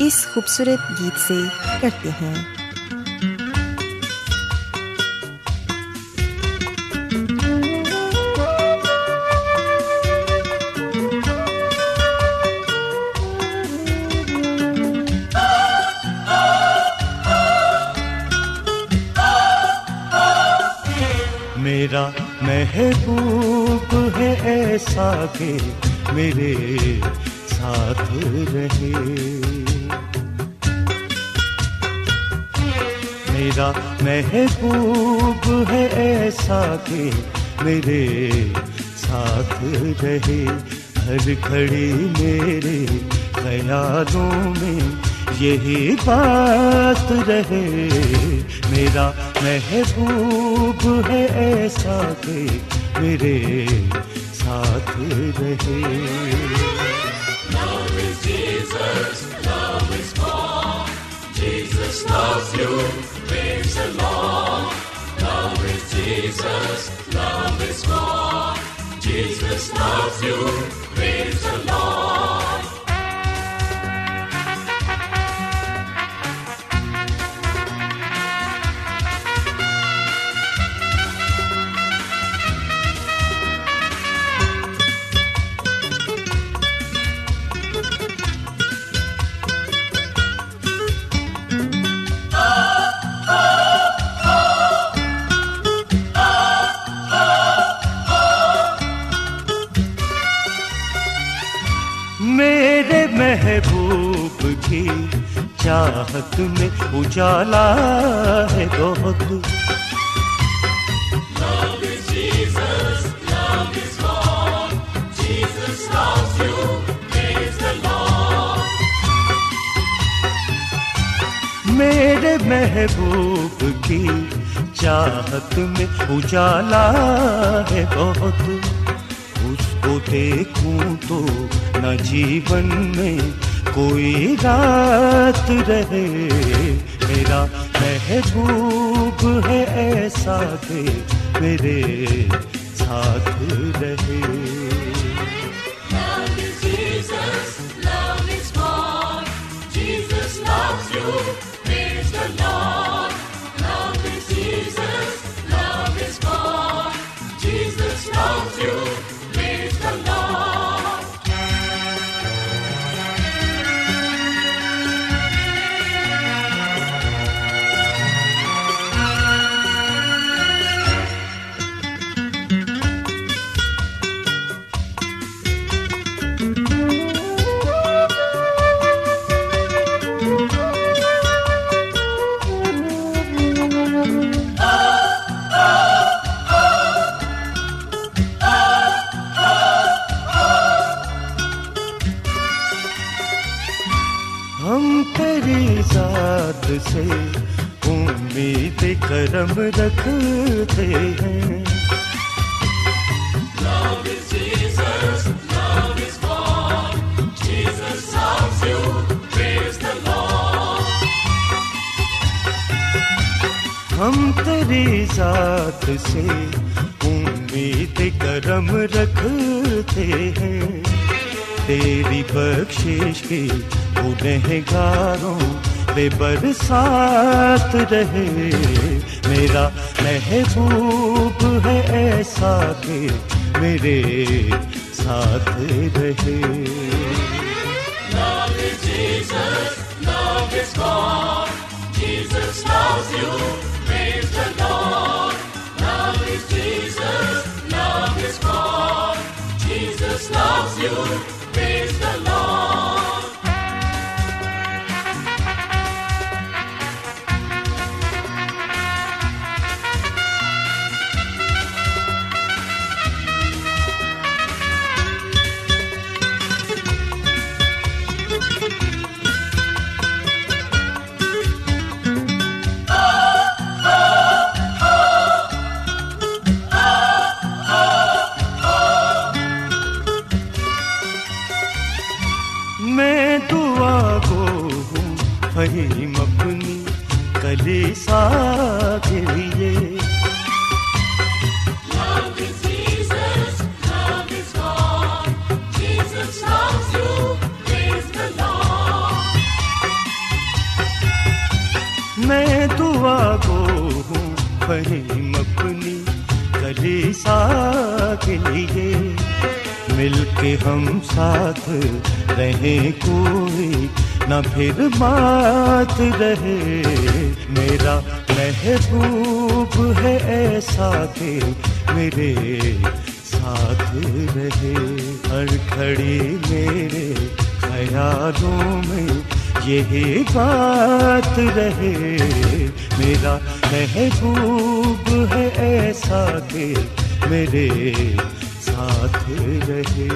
اس خوبصورت گیت سے کرتے ہیں۔ میرا محبوب ہے ایسا کہ میرے ساتھ رہے۔ میرا محبوب ہے ایسا کہ میرے ساتھ رہے۔ ہر گھڑی میرے خیالوں میں یہی بات رہے۔ میرا محبوب ہے ایسا کہ میرے ساتھ رہے۔ میرے چاہت میں اجالا ہے بہت۔ میرے محبوب کی چاہت میں اجالا ہے بہت۔ اس کو دیکھوں تو نہ جیون میں کوئی رات رہے میرا محبوب ہے ایسا کہ میرے ساتھ رہے۔ ہم سے امید کرم رکھتے ہیں۔ ہم تیری ذات سے امید کرم رکھتے ہیں۔ تیری بخشش کے گنہگاروں پہ برسات رہے۔ میرا محبوب ہے ایسا کہ میرے ساتھ رہے۔ میں ہوں اپنی کلیسا کے لیے مل کے ہم ساتھ رہیں کوئی نہ پھر بات رہے میرا محبوب ہے ایسا کہ میرے ساتھ رہے ہر کھڑی میرے خیالوں میں یہی بات رہے میرا محبوب ہے ایسا کہ میرے ساتھ رہے۔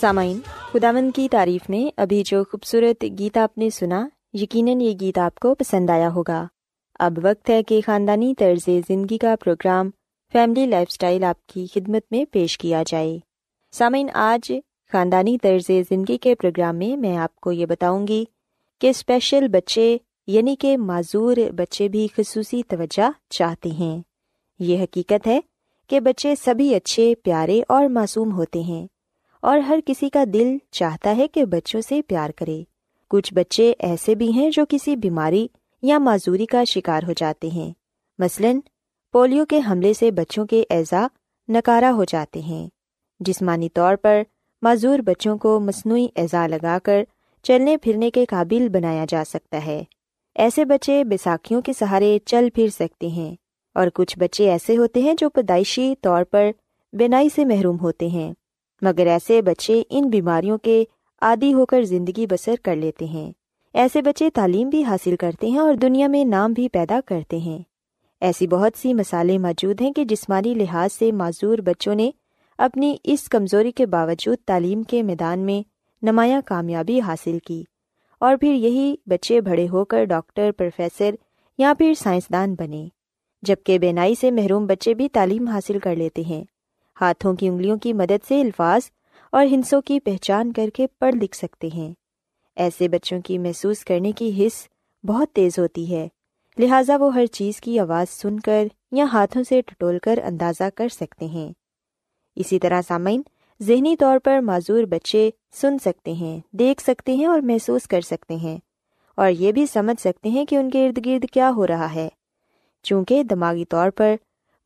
سامعین خداوند کی تعریف میں ابھی جو خوبصورت گیت آپ نے سنا یقیناً یہ گیت آپ کو پسند آیا ہوگا۔ اب وقت ہے کہ خاندانی طرز زندگی کا پروگرام فیملی لائف اسٹائل آپ کی خدمت میں پیش کیا جائے۔ سامعین، آج خاندانی طرز زندگی کے پروگرام میں میں آپ کو یہ بتاؤں گی کہ اسپیشل بچے یعنی کہ معذور بچے بھی خصوصی توجہ چاہتے ہیں۔ یہ حقیقت ہے کہ بچے سبھی اچھے، پیارے اور معصوم ہوتے ہیں اور ہر کسی کا دل چاہتا ہے کہ بچوں سے پیار کرے۔ کچھ بچے ایسے بھی ہیں جو کسی بیماری یا معذوری کا شکار ہو جاتے ہیں۔ مثلاً، پولیو کے حملے سے بچوں کے اعضا نکارا ہو جاتے ہیں۔ جسمانی طور پر معذور بچوں کو مصنوعی اعضا لگا کر چلنے پھرنے کے قابل بنایا جا سکتا ہے۔ ایسے بچے بیساکھیوں کے سہارے چل پھر سکتے ہیں اور کچھ بچے ایسے ہوتے ہیں جو پیدائشی طور پر بینائی سے محروم ہوتے ہیں۔ مگر ایسے بچے ان بیماریوں کے عادی ہو کر زندگی بسر کر لیتے ہیں۔ ایسے بچے تعلیم بھی حاصل کرتے ہیں اور دنیا میں نام بھی پیدا کرتے ہیں۔ ایسی بہت سی مثالیں موجود ہیں کہ جسمانی لحاظ سے معذور بچوں نے اپنی اس کمزوری کے باوجود تعلیم کے میدان میں نمایاں کامیابی حاصل کی۔ اور پھر یہی بچے بڑے ہو کر ڈاکٹر، پروفیسر یا پھر سائنسدان بنے، جبکہ بینائی سے محروم بچے بھی تعلیم حاصل کر لیتے ہیں۔ ہاتھوں کی انگلیوں کی مدد سے الفاظ اور ہنسوں کی پہچان کر کے پڑھ لکھ سکتے ہیں۔ ایسے بچوں کی محسوس کرنے کی حص بہت تیز ہوتی ہے۔ لہٰذا وہ ہر چیز کی آواز سن کر یا ہاتھوں سے ٹٹول کر اندازہ کر سکتے ہیں۔ اسی طرح سامعین، ذہنی طور پر معذور بچے سن سکتے ہیں، دیکھ سکتے ہیں اور محسوس کر سکتے ہیں۔ اور یہ بھی سمجھ سکتے ہیں کہ ان کے ارد گرد کیا ہو رہا ہے۔ چونکہ دماغی طور پر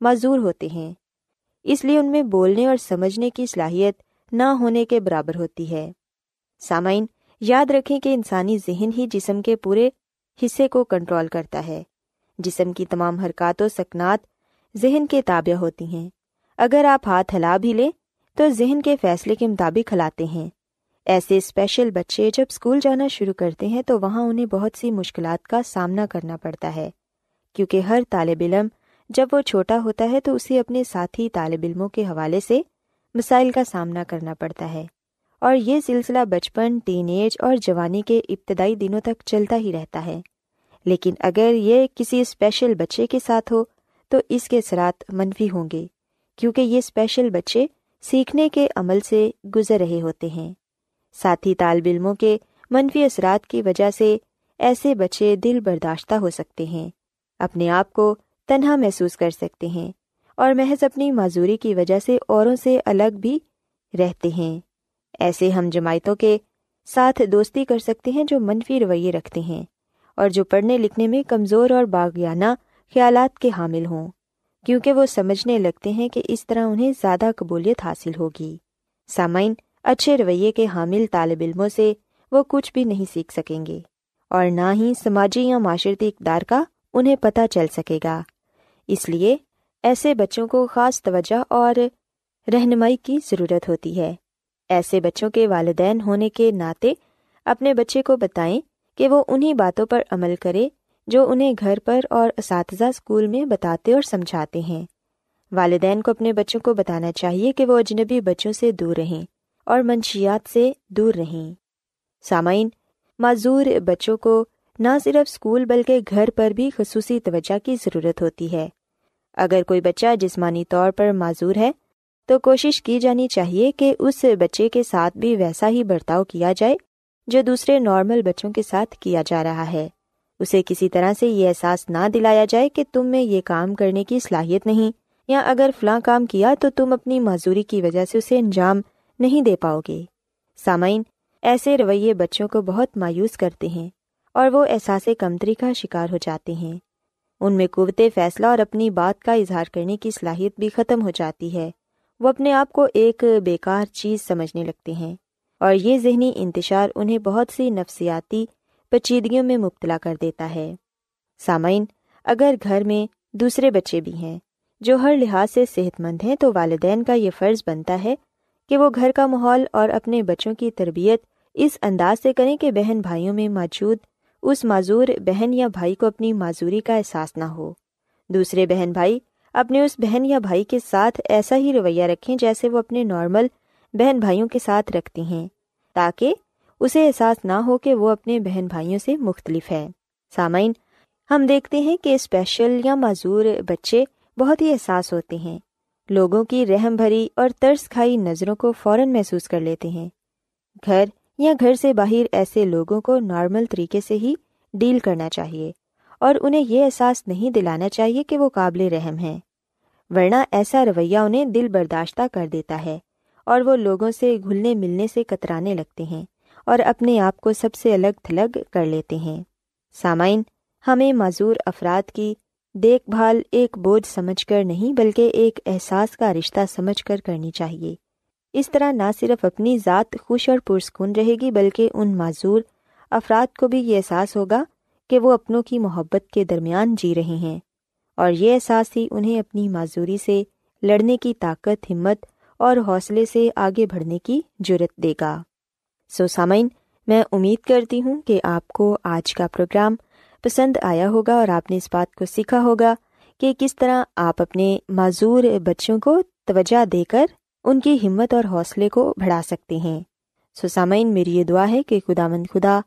معذور ہوتے ہیں۔ اس لیے ان میں بولنے اور سمجھنے کی صلاحیت نہ ہونے کے برابر ہوتی ہے۔ سامعین، یاد رکھیں کہ انسانی ذہن ہی جسم کے پورے حصے کو کنٹرول کرتا ہے۔ جسم کی تمام حرکات و سکنات ذہن کے تابع ہوتی ہیں۔ اگر آپ ہاتھ ہلا بھی لیں، تو ذہن کے فیصلے کے مطابق ہلاتے ہیں۔ ایسے اسپیشل بچے جب اسکول جانا شروع کرتے ہیں، تو وہاں انہیں بہت سی مشکلات کا سامنا کرنا پڑتا ہے۔ کیونکہ ہر طالب علم جب وہ چھوٹا ہوتا ہے، تو اسے اپنے ساتھی طالب علموں کے حوالے سے مسائل کا سامنا کرنا پڑتا ہے۔ اور یہ سلسلہ بچپن ٹین ایج اور جوانی کے ابتدائی دنوں تک چلتا ہی رہتا ہے۔ لیکن اگر یہ کسی اسپیشل بچے کے ساتھ ہو، تو اس کے اثرات منفی ہوں گے، کیونکہ یہ اسپیشل بچے سیکھنے کے عمل سے گزر رہے ہوتے ہیں۔ ساتھی طالب علموں کے منفی اثرات کی وجہ سے ایسے بچے دل برداشتہ ہو سکتے ہیں، اپنے آپ کو تنہا محسوس کر سکتے ہیں۔ اور محض اپنی معذوری کی وجہ سے اوروں سے الگ بھی رہتے ہیں۔ ایسے ہم جماعتوں کے ساتھ دوستی کر سکتے ہیں جو منفی رویے رکھتے ہیں اور جو پڑھنے لکھنے میں کمزور اور باغیانہ خیالات کے حامل ہوں، کیونکہ وہ سمجھنے لگتے ہیں کہ اس طرح انہیں زیادہ قبولیت حاصل ہوگی۔ سامعین، اچھے رویے کے حامل طالب علموں سے وہ کچھ بھی نہیں سیکھ سکیں گے اور نہ ہی سماجی یا معاشرتی اقدار کا انہیں پتہ چل سکے گا۔ اس لیے ایسے بچوں کو خاص توجہ اور رہنمائی کی ضرورت ہوتی ہے۔ ایسے بچوں کے والدین ہونے کے ناطے اپنے بچے کو بتائیں کہ وہ انہیں باتوں پر عمل کرے جو انہیں گھر پر اور اساتذہ اسکول میں بتاتے اور سمجھاتے ہیں۔ والدین کو اپنے بچوں کو بتانا چاہیے کہ وہ اجنبی بچوں سے دور رہیں اور منشیات سے دور رہیں۔ سامعین، معذور بچوں کو نہ صرف اسکول بلکہ گھر پر بھی خصوصی توجہ کی ضرورت ہوتی ہے۔ اگر کوئی بچہ جسمانی طور پر معذور ہے، تو کوشش کی جانی چاہیے کہ اس بچے کے ساتھ بھی ویسا ہی برتاؤ کیا جائے جو دوسرے نارمل بچوں کے ساتھ کیا جا رہا ہے۔ اسے کسی طرح سے یہ احساس نہ دلایا جائے کہ تم میں یہ کام کرنے کی صلاحیت نہیں، یا اگر فلاں کام کیا تو تم اپنی معذوری کی وجہ سے اسے انجام نہیں دے پاؤ گے۔ سامعین، ایسے رویے بچوں کو بہت مایوس کرتے ہیں اور وہ احساس کمتری کا شکار ہو جاتے ہیں۔ ان میں قوت فیصلہ اور اپنی بات کا اظہار کرنے کی صلاحیت بھی ختم ہو جاتی ہے۔ وہ اپنے آپ کو ایک بیکار چیز سمجھنے لگتے ہیں اور یہ ذہنی انتشار انہیں بہت سی نفسیاتی پیچیدگیوں میں مبتلا کر دیتا ہے۔ سامعین، اگر گھر میں دوسرے بچے بھی ہیں جو ہر لحاظ سے صحت مند ہیں تو والدین کا یہ فرض بنتا ہے کہ وہ گھر کا ماحول اور اپنے بچوں کی تربیت اس انداز سے کریں کہ بہن بھائیوں میں موجود اس معذور بہن یا بھائی کو اپنی معذوری کا احساس نہ ہو۔ دوسرے بہن بھائی اپنے اس بہن یا بھائی کے ساتھ ایسا ہی رویہ رکھیں جیسے وہ اپنے نارمل بہن بھائیوں کے ساتھ رکھتے ہیں، تاکہ اسے احساس نہ ہو کہ وہ اپنے بہن بھائیوں سے مختلف ہے سامعین، ہم دیکھتے ہیں کہ اسپیشل یا معذور بچے بہت ہی احساس ہوتے ہیں۔ لوگوں کی رحم بھری اور ترس کھائی نظروں کو فوراً محسوس کر لیتے ہیں۔ گھر یا گھر سے باہر ایسے لوگوں کو نارمل طریقے سے ہی ڈیل کرنا چاہیے اور انہیں یہ احساس نہیں دلانا چاہیے کہ وہ قابل رحم ہیں۔ ورنہ ایسا رویہ انہیں دل برداشتہ کر دیتا ہے اور وہ لوگوں سے گھلنے ملنے سے کترانے لگتے ہیں اور اپنے آپ کو سب سے الگ تھلگ کر لیتے ہیں۔ سامعین، ہمیں معذور افراد کی دیکھ بھال ایک بوجھ سمجھ کر نہیں بلکہ ایک احساس کا رشتہ سمجھ کر کرنی چاہیے۔ اس طرح نہ صرف اپنی ذات خوش اور پرسکون رہے گی، بلکہ ان معذور افراد کو بھی یہ احساس ہوگا کہ وہ اپنوں کی محبت کے درمیان جی رہے ہیں۔ اور یہ احساس ہی انہیں اپنی معذوری سے لڑنے کی طاقت، ہمت اور حوصلے سے آگے بڑھنے کی جرت دے گا۔ سو سامعین، میں امید کرتی ہوں کہ آپ کو آج کا پروگرام پسند آیا ہوگا اور آپ نے اس بات کو سیکھا ہوگا کہ کس طرح آپ اپنے معذور بچوں کو توجہ دے کر ان کی ہمت اور حوصلے کو بڑھا سکتے ہیں۔ سسامین، میری یہ دعا ہے کہ خدا مند خدا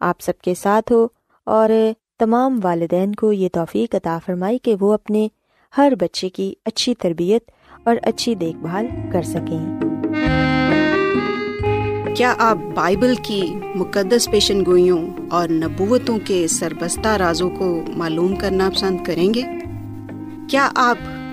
آپ سب کے ساتھ ہو اور تمام والدین کو یہ توفیق عطا فرمائی کہ وہ اپنے ہر بچے کی اچھی تربیت اور اچھی دیکھ بھال کر سکیں۔ کیا آپ بائبل کی مقدس پیشن گوئیوں اور نبوتوں کے سربستہ رازوں کو معلوم کرنا پسند کریں گے؟ کیا آپ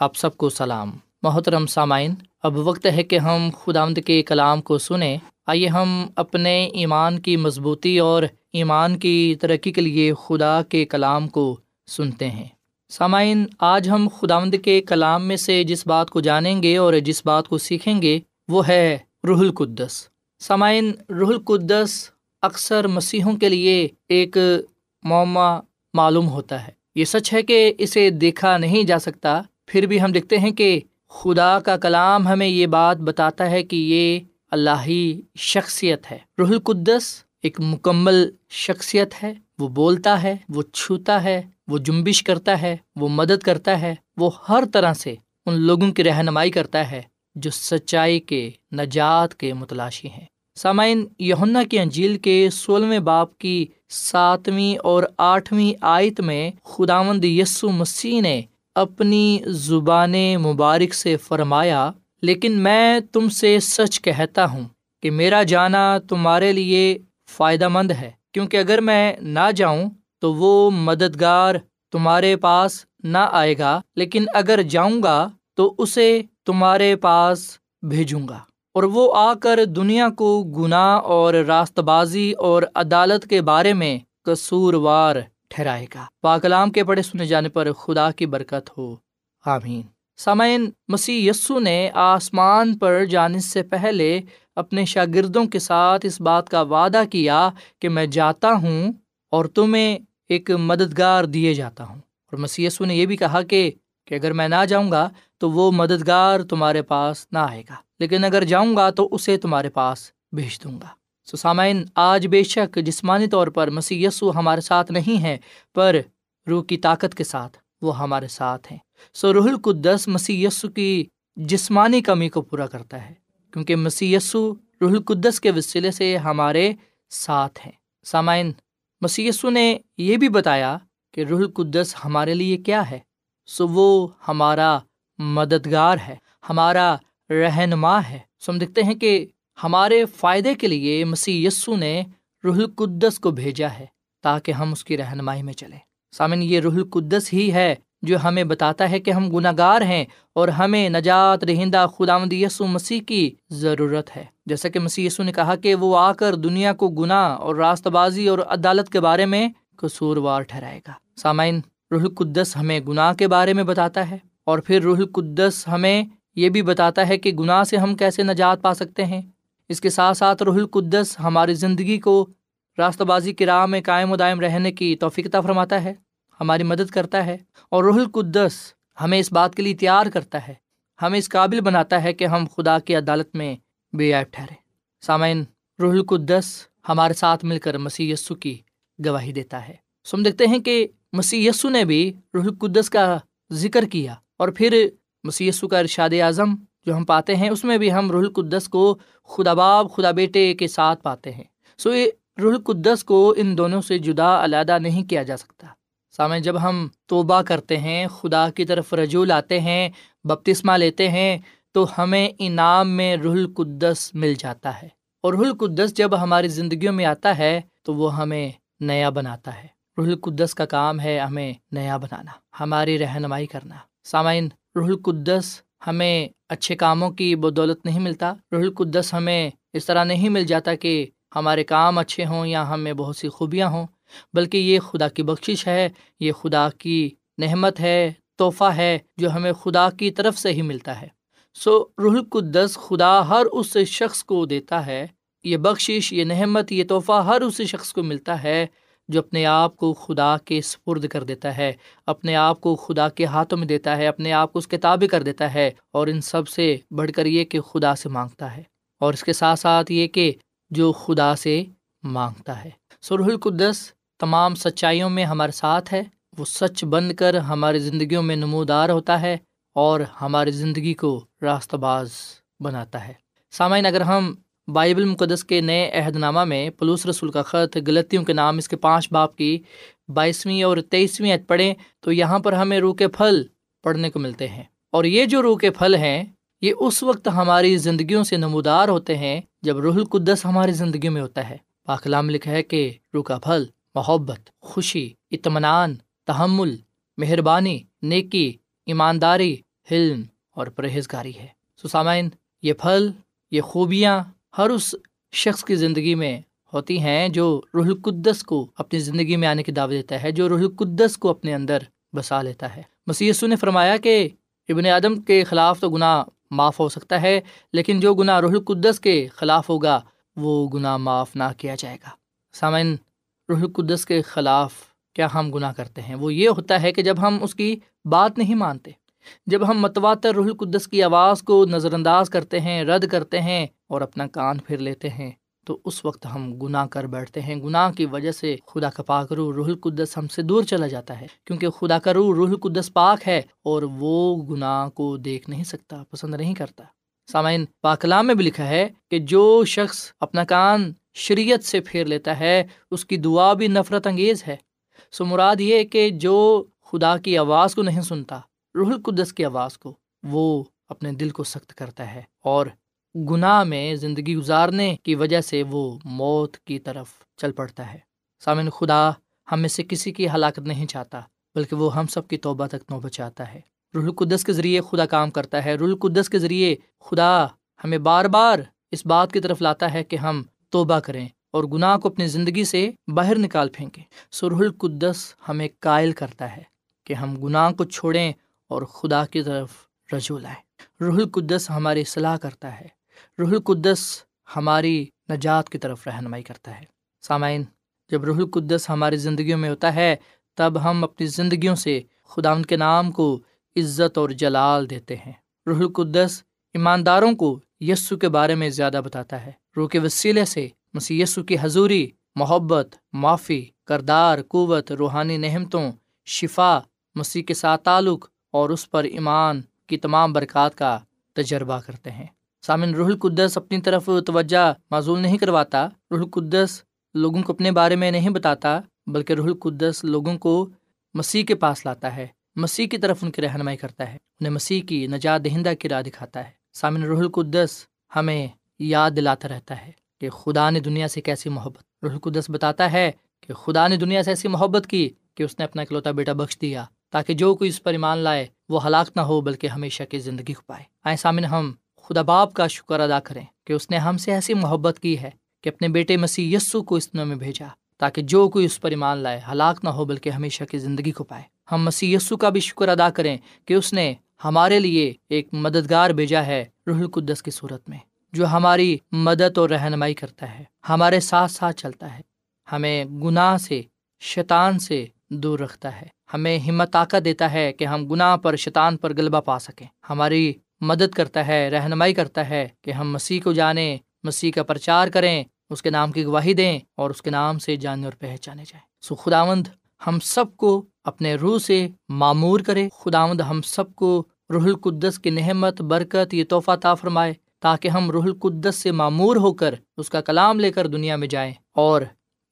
آپ سب کو سلام۔ محترم سامعین، اب وقت ہے کہ ہم خدا کے کلام کو سنیں۔ آئیے ہم اپنے ایمان کی مضبوطی اور ایمان کی ترقی کے لیے خدا کے کلام کو سنتے ہیں۔ سامعین، آج ہم خدا کے کلام میں سے جس بات کو جانیں گے اور جس بات کو سیکھیں گے، وہ ہے روح القدس۔ سامعین، روح القدس اکثر مسیحوں کے لیے ایک معمہ معلوم ہوتا ہے۔ یہ سچ ہے کہ اسے دیکھا نہیں جا سکتا پھر بھی ہم دیکھتے ہیں کہ خدا کا کلام ہمیں یہ بات بتاتا ہے کہ یہ اللہ شخصیت ہے۔ روح القدس ایک مکمل شخصیت ہے۔ وہ بولتا ہے، وہ چھوتا ہے، وہ جمبش کرتا ہے، وہ مدد کرتا ہے، وہ ہر طرح سے ان لوگوں کی رہنمائی کرتا ہے جو سچائی کے، نجات کے متلاشی ہیں۔ سامعین یہنا کی انجیل کے سولہویں باپ کی ساتویں اور آٹھویں آیت میں خداوند یسو مسیح نے اپنی زبان مبارک سے فرمایا، لیکن میں تم سے سچ کہتا ہوں کہ میرا جانا تمہارے لیے فائدہ مند ہے، کیونکہ اگر میں نہ جاؤں تو وہ مددگار تمہارے پاس نہ آئے گا، لیکن اگر جاؤں گا تو اسے تمہارے پاس بھیجوں گا۔ اور وہ آ کر دنیا کو گناہ اور راست بازی اور عدالت کے بارے میں قصوروار ٹھہرائے گا۔ پاکلام کے پڑھے سنے جانے پر خدا کی برکت ہو۔ آمین۔ سامعین، مسیح یسو نے آسمان پر جانے سے پہلے اپنے شاگردوں کے ساتھ اس بات کا وعدہ کیا کہ میں جاتا ہوں اور تمہیں ایک مددگار دیے جاتا ہوں۔ اور مسی یسو نے یہ بھی کہا کہ کہ اگر میں نہ جاؤں گا تو وہ مددگار تمہارے پاس نہ آئے گا، لیکن اگر جاؤں گا تو اسے تمہارے پاس بھیج دوں گا۔ سسامین آج بے شک جسمانی طور پر مسی یسو ہمارے ساتھ نہیں ہے پر روح کی طاقت کے ساتھ وہ ہمارے ساتھ ہیں۔ سو روح القدس مسی یسو کی جسمانی کمی کو پورا کرتا ہے، کیونکہ مسی یسو روح القدس کے وسیلے سے ہمارے ساتھ ہیں۔ سامعین مسی نے یہ بھی بتایا کہ روح القدس ہمارے لیے کیا ہے۔ سو وہ ہمارا مددگار ہے، ہمارا رہنما ہے۔ سو ہم دیکھتے ہیں کہ ہمارے فائدے کے لیے مسیح یسو نے روح القدس کو بھیجا ہے تاکہ ہم اس کی رہنمائی میں چلیں۔ سامن یہ روح القدس ہی ہے جو ہمیں بتاتا ہے کہ ہم گناہ گار ہیں اور ہمیں نجات رہندہ خدا مد یسو مسیح کی ضرورت ہے۔ جیسا کہ مسیح یسو نے کہا کہ وہ آ کر دنیا کو گناہ اور راست بازی اور عدالت کے بارے میں قصوروار ٹھہرائے گا۔ سامعین، روح القدس ہمیں گناہ کے بارے میں بتاتا ہے اور پھر روح القدس ہمیں یہ بھی بتاتا ہے کہ گناہ سے ہم کیسے نجات پا سکتے ہیں۔ اس کے ساتھ ساتھ روح القدس ہماری زندگی کو راستہ بازی کی راہ میں قائم و دائم رہنے کی توفیقتا فرماتا ہے، ہماری مدد کرتا ہے اور روح القدس ہمیں اس بات کے لیے تیار کرتا ہے، ہمیں اس قابل بناتا ہے کہ ہم خدا کی عدالت میں بے عائب ٹھہرے سامعین، روح القدس ہمارے ساتھ مل کر مسی یسو کی گواہی دیتا ہے۔ سم دیکھتے ہیں کہ مسی یسو نے بھی روح القدس کا ذکر کیا اور پھر مسی کا ارشاد اعظم جو ہم پاتے ہیں، اس میں بھی ہم روح القدس کو خدا باب خدا بیٹے کے ساتھ پاتے ہیں۔ سو یہ روح القدس کو ان دونوں سے جدا، علیحدہ نہیں کیا جا سکتا۔ سامع جب ہم توبہ کرتے ہیں، خدا کی طرف رجوع لاتے ہیں، بپتسمہ لیتے ہیں، تو ہمیں انعام میں روح القدس مل جاتا ہے۔ اور روح القدس جب ہماری زندگیوں میں آتا ہے، تو وہ ہمیں نیا بناتا ہے۔ روح القدس کا کام ہے ہمیں نیا بنانا، ہماری رہنمائی کرنا۔ سامعین روح القدس ہمیں اچھے کاموں کی بدولت نہیں ملتا۔ روح القدس ہمیں اس طرح نہیں مل جاتا کہ ہمارے کام اچھے ہوں یا ہمیں بہت سی خوبیاں ہوں، بلکہ یہ خدا کی بخشش ہے، یہ خدا کی نحمت ہے، تحفہ ہے جو ہمیں خدا کی طرف سے ہی ملتا ہے۔ سو روح القدس خدا ہر اس شخص کو دیتا ہے، یہ بخشش، یہ نحمت یہ تحفہ ہر اس شخص کو ملتا ہے جو اپنے آپ کو خدا کے سپرد کر دیتا ہے، اپنے آپ کو خدا کے ہاتھوں میں دیتا ہے، اپنے آپ کو اس کتابیں کر دیتا ہے اور ان سب سے بڑھ کر یہ کہ خدا سے مانگتا ہے۔ اور اس کے ساتھ ساتھ یہ کہ جو خدا سے مانگتا ہے۔ سرح القدس تمام سچائیوں میں ہمارے ساتھ ہے۔ وہ سچ بن کر ہماری زندگیوں میں نمودار ہوتا ہے اور ہماری زندگی کو راستہ باز بناتا ہے۔ سامعین، اگر ہم بائبل مقدس کے نئے عہد نامہ میں پلوس رسول کا خط، غلطیوں کے نام، اس کے پانچ باپ کی بائیسویں اور تیئیسویں عہد پڑھیں تو یہاں پر ہمیں روح کے پھل پڑھنے کو ملتے ہیں۔ اور یہ جو روح کے پھل ہیں، یہ اس وقت ہماری زندگیوں سے نمودار ہوتے ہیں جب روح القدس ہماری زندگی میں ہوتا ہے۔ پاکلام لکھا ہے کہ روح کا پھل محبت، خوشی، اطمینان، تحمل، مہربانی، نیکی، ایمانداری، حلم اور پرہیزگاری ہے۔ سسامین یہ پھل، یہ خوبیاں ہر اس شخص کی زندگی میں ہوتی ہیں جو روح القدس کو اپنی زندگی میں آنے کی دعوت دیتا ہے، جو روح القدس کو اپنے اندر بسا لیتا ہے۔ مسی نے فرمایا کہ ابن عدم کے خلاف تو گناہ معاف ہو سکتا ہے، لیکن جو گناہ روح القدس کے خلاف ہوگا، وہ گناہ معاف نہ کیا جائے گا۔ سامعین، روح القدس کے خلاف کیا ہم گناہ کرتے ہیں؟ وہ یہ ہوتا ہے کہ جب ہم اس کی بات نہیں مانتے جب ہم متواتر روح القدس کی آواز کو نظر انداز کرتے ہیں، رد کرتے ہیں اور اپنا کان پھیر لیتے ہیں، تو اس وقت ہم گناہ کر بیٹھتے ہیں۔ گناہ کی وجہ سے خدا کا پاک روح روح القدس ہم سے دور چلا جاتا ہے، کیونکہ خدا کا روح روح القدس پاک ہے اور وہ گناہ کو دیکھ نہیں سکتا، پسند نہیں کرتا۔ سامعین، پاکلام میں بھی لکھا ہے کہ جو شخص اپنا کان شریعت سے پھیر لیتا ہے، اس کی دعا بھی نفرت انگیز ہے۔ سو مراد یہ کہ جو خدا کی آواز کو نہیں سنتا روح القدس کی آواز کو وہ اپنے دل کو سخت کرتا ہے اور گناہ میں زندگی گزارنے کی وجہ سے وہ موت کی طرف چل پڑتا ہے۔ سامن خدا ہم میں سے کسی کی ہلاکت نہیں چاہتا، بلکہ وہ ہم سب کی توبہ تک نو بچاتا ہے۔ روح القدس کے ذریعے خدا کام کرتا ہے۔ روح القدس کے ذریعے خدا ہمیں بار بار اس بات کی طرف لاتا ہے کہ ہم توبہ کریں اور گناہ کو اپنی زندگی سے باہر نکال پھینکیں۔ سو القدس ہمیں قائل کرتا ہے کہ ہم گناہ کو چھوڑیں اور خدا کی طرف رجوع لائے۔ روح القدس ہماری صلاح کرتا ہے۔ روح القدس ہماری نجات کی طرف رہنمائی کرتا ہے۔ سامعین، جب روح القدس ہماری زندگیوں میں ہوتا ہے، تب ہم اپنی زندگیوں سے خدا ان کے نام کو عزت اور جلال دیتے ہیں۔ روح القدس ایمانداروں کو یسو کے بارے میں زیادہ بتاتا ہے۔ روح کے وسیلے سے مسی یسو کی حضوری، محبت، معافی، کردار، قوت، روحانی نہمتوں شفا، مسیح کے ساتھ تعلق اور اس پر ایمان کی تمام برکات کا تجربہ کرتے ہیں۔ سامن روح القدس اپنی طرف توجہ معذول نہیں کرواتا۔ روح القدس لوگوں کو اپنے بارے میں نہیں بتاتا، بلکہ روح القدس لوگوں کو مسیح کے پاس لاتا ہے۔ مسیح کی طرف ان کی رہنمائی کرتا ہے۔ انہیں مسیح کی نجات دہندہ کی راہ دکھاتا ہے۔ سامن روح القدس ہمیں یاد دلاتا رہتا ہے کہ خدا نے دنیا سے کیسی محبت، روح القدس بتاتا ہے کہ خدا نے دنیا سے ایسی محبت کی کہ اس نے اپنا اکلوتا بیٹا بخش دیا۔ تاکہ جو کوئی اس پر ایمان لائے، وہ ہلاک نہ ہو، بلکہ ہمیشہ کی زندگی کو پائے۔ آئے سامن ہم خدا باپ کا شکر ادا کریں کہ اس نے ہم سے ایسی محبت کی ہے کہ اپنے بیٹے مسیح یسو کو اس میں بھیجا، تاکہ جو کوئی اس پر ایمان لائے، ہلاک نہ ہو، بلکہ ہمیشہ کی زندگی کو پائے۔ ہم مسیح یسو کا بھی شکر ادا کریں کہ اس نے ہمارے لیے ایک مددگار بھیجا ہے روح القدس کی صورت میں، جو ہماری مدد اور رہنمائی کرتا ہے، ہمارے ساتھ ساتھ چلتا ہے، ہمیں گناہ سے، شیطان سے دور رکھتا ہے۔ ہمیں ہمت طاقت دیتا ہے کہ ہم گناہ پر، شیطان پر غلبہ پا سکیں۔ ہماری مدد کرتا ہے، رہنمائی کرتا ہے کہ ہم مسیح کو جانیں، مسیح کا پرچار کریں، اس کے نام کی گواہی دیں اور اس کے نام سے جانے اور پہچانے جائیں۔ سو خداوند ہم سب کو اپنے روح سے معمور کرے۔ خداوند ہم سب کو روح القدس کی نحمت برکت، یہ تحفہ تا فرمائے تاکہ ہم روح القدس سے معمور ہو کر اس کا کلام لے کر دنیا میں جائیں اور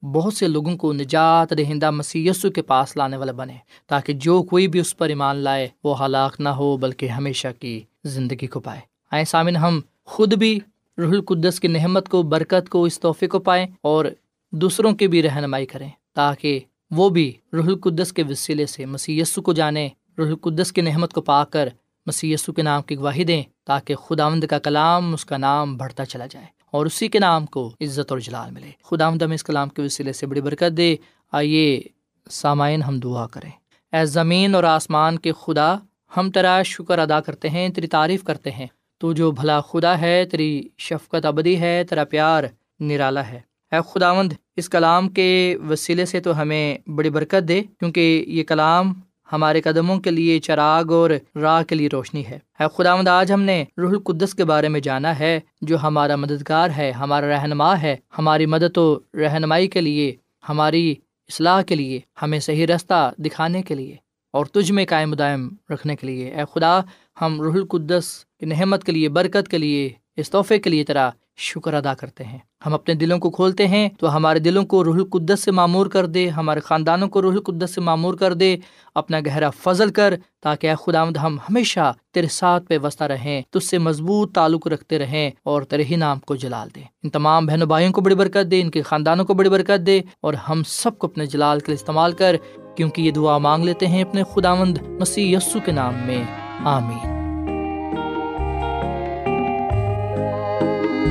بہت سے لوگوں کو نجات دہندہ مسی کے پاس لانے والا بنے تاکہ جو کوئی بھی اس پر ایمان لائے، وہ ہلاک نہ ہو، بلکہ ہمیشہ کی زندگی کو پائے۔ آئے سامن ہم خود بھی روح القدس کی نحمت کو، برکت کو، اس تحفے کو پائیں اور دوسروں کی بھی رہنمائی کریں تاکہ وہ بھی روح القدس کے وسیلے سے مسی کو جانیں روح القدس کی نحمت کو پا کر مسی کے نام کی گواہی دیں تاکہ خدا کا کلام، اس کا نام بڑھتا چلا جائے۔ اور اسی کے نام کو عزت اور جلال ملے۔ خدا ہم اس کلام کے وسیلے سے بڑی برکت دے۔ آئیے سامعین ہم دعا کریں۔ اے زمین اور آسمان کے خدا، ہم تیرا شکر ادا کرتے ہیں، تیری تعریف کرتے ہیں۔ تو جو بھلا خدا ہے، تیری شفقت ابدی ہے، تیرا پیار نرالا ہے۔ اے خداوند، اس کلام کے وسیلے سے تو ہمیں بڑی برکت دے، کیونکہ یہ کلام ہمارے قدموں کے لیے چراغ اور راہ کے لیے روشنی ہے۔ اے خداوند، آج ہم نے روح القدس کے بارے میں جانا ہے، جو ہمارا مددگار ہے، ہمارا رہنما ہے، ہماری مدد و رہنمائی کے لیے، ہماری اصلاح کے لیے، ہمیں صحیح رستہ دکھانے کے لیے اور تجھ میں قائم دائم رکھنے کے لیے۔ اے خدا، ہم روح القدس کی نحمت کے لیے، برکت کے لیے، اس تحفے کے لیے تیرا شکر ادا کرتے ہیں۔ ہم اپنے دلوں کو کھولتے ہیں تو ہمارے دلوں کو روح القدس سے معمور کر دے، ہمارے خاندانوں کو روح القدس سے معمور کر دے، اپنا گہرا فضل کر تاکہ اے خدا ہم ہمیشہ تیرے ساتھ پہ وسطہ رہیں، تجھ سے مضبوط تعلق رکھتے رہیں اور تیرے ہی نام کو جلال دے۔ ان تمام بہنوں بھائیوں کو بڑی برکت دے، ان کے خاندانوں کو بڑی برکت دے اور ہم سب کو اپنے جلال کے استعمال کر، کیونکہ یہ دعا مانگ لیتے ہیں اپنے خداوند مسیح یسو کے نام میں۔ آمین۔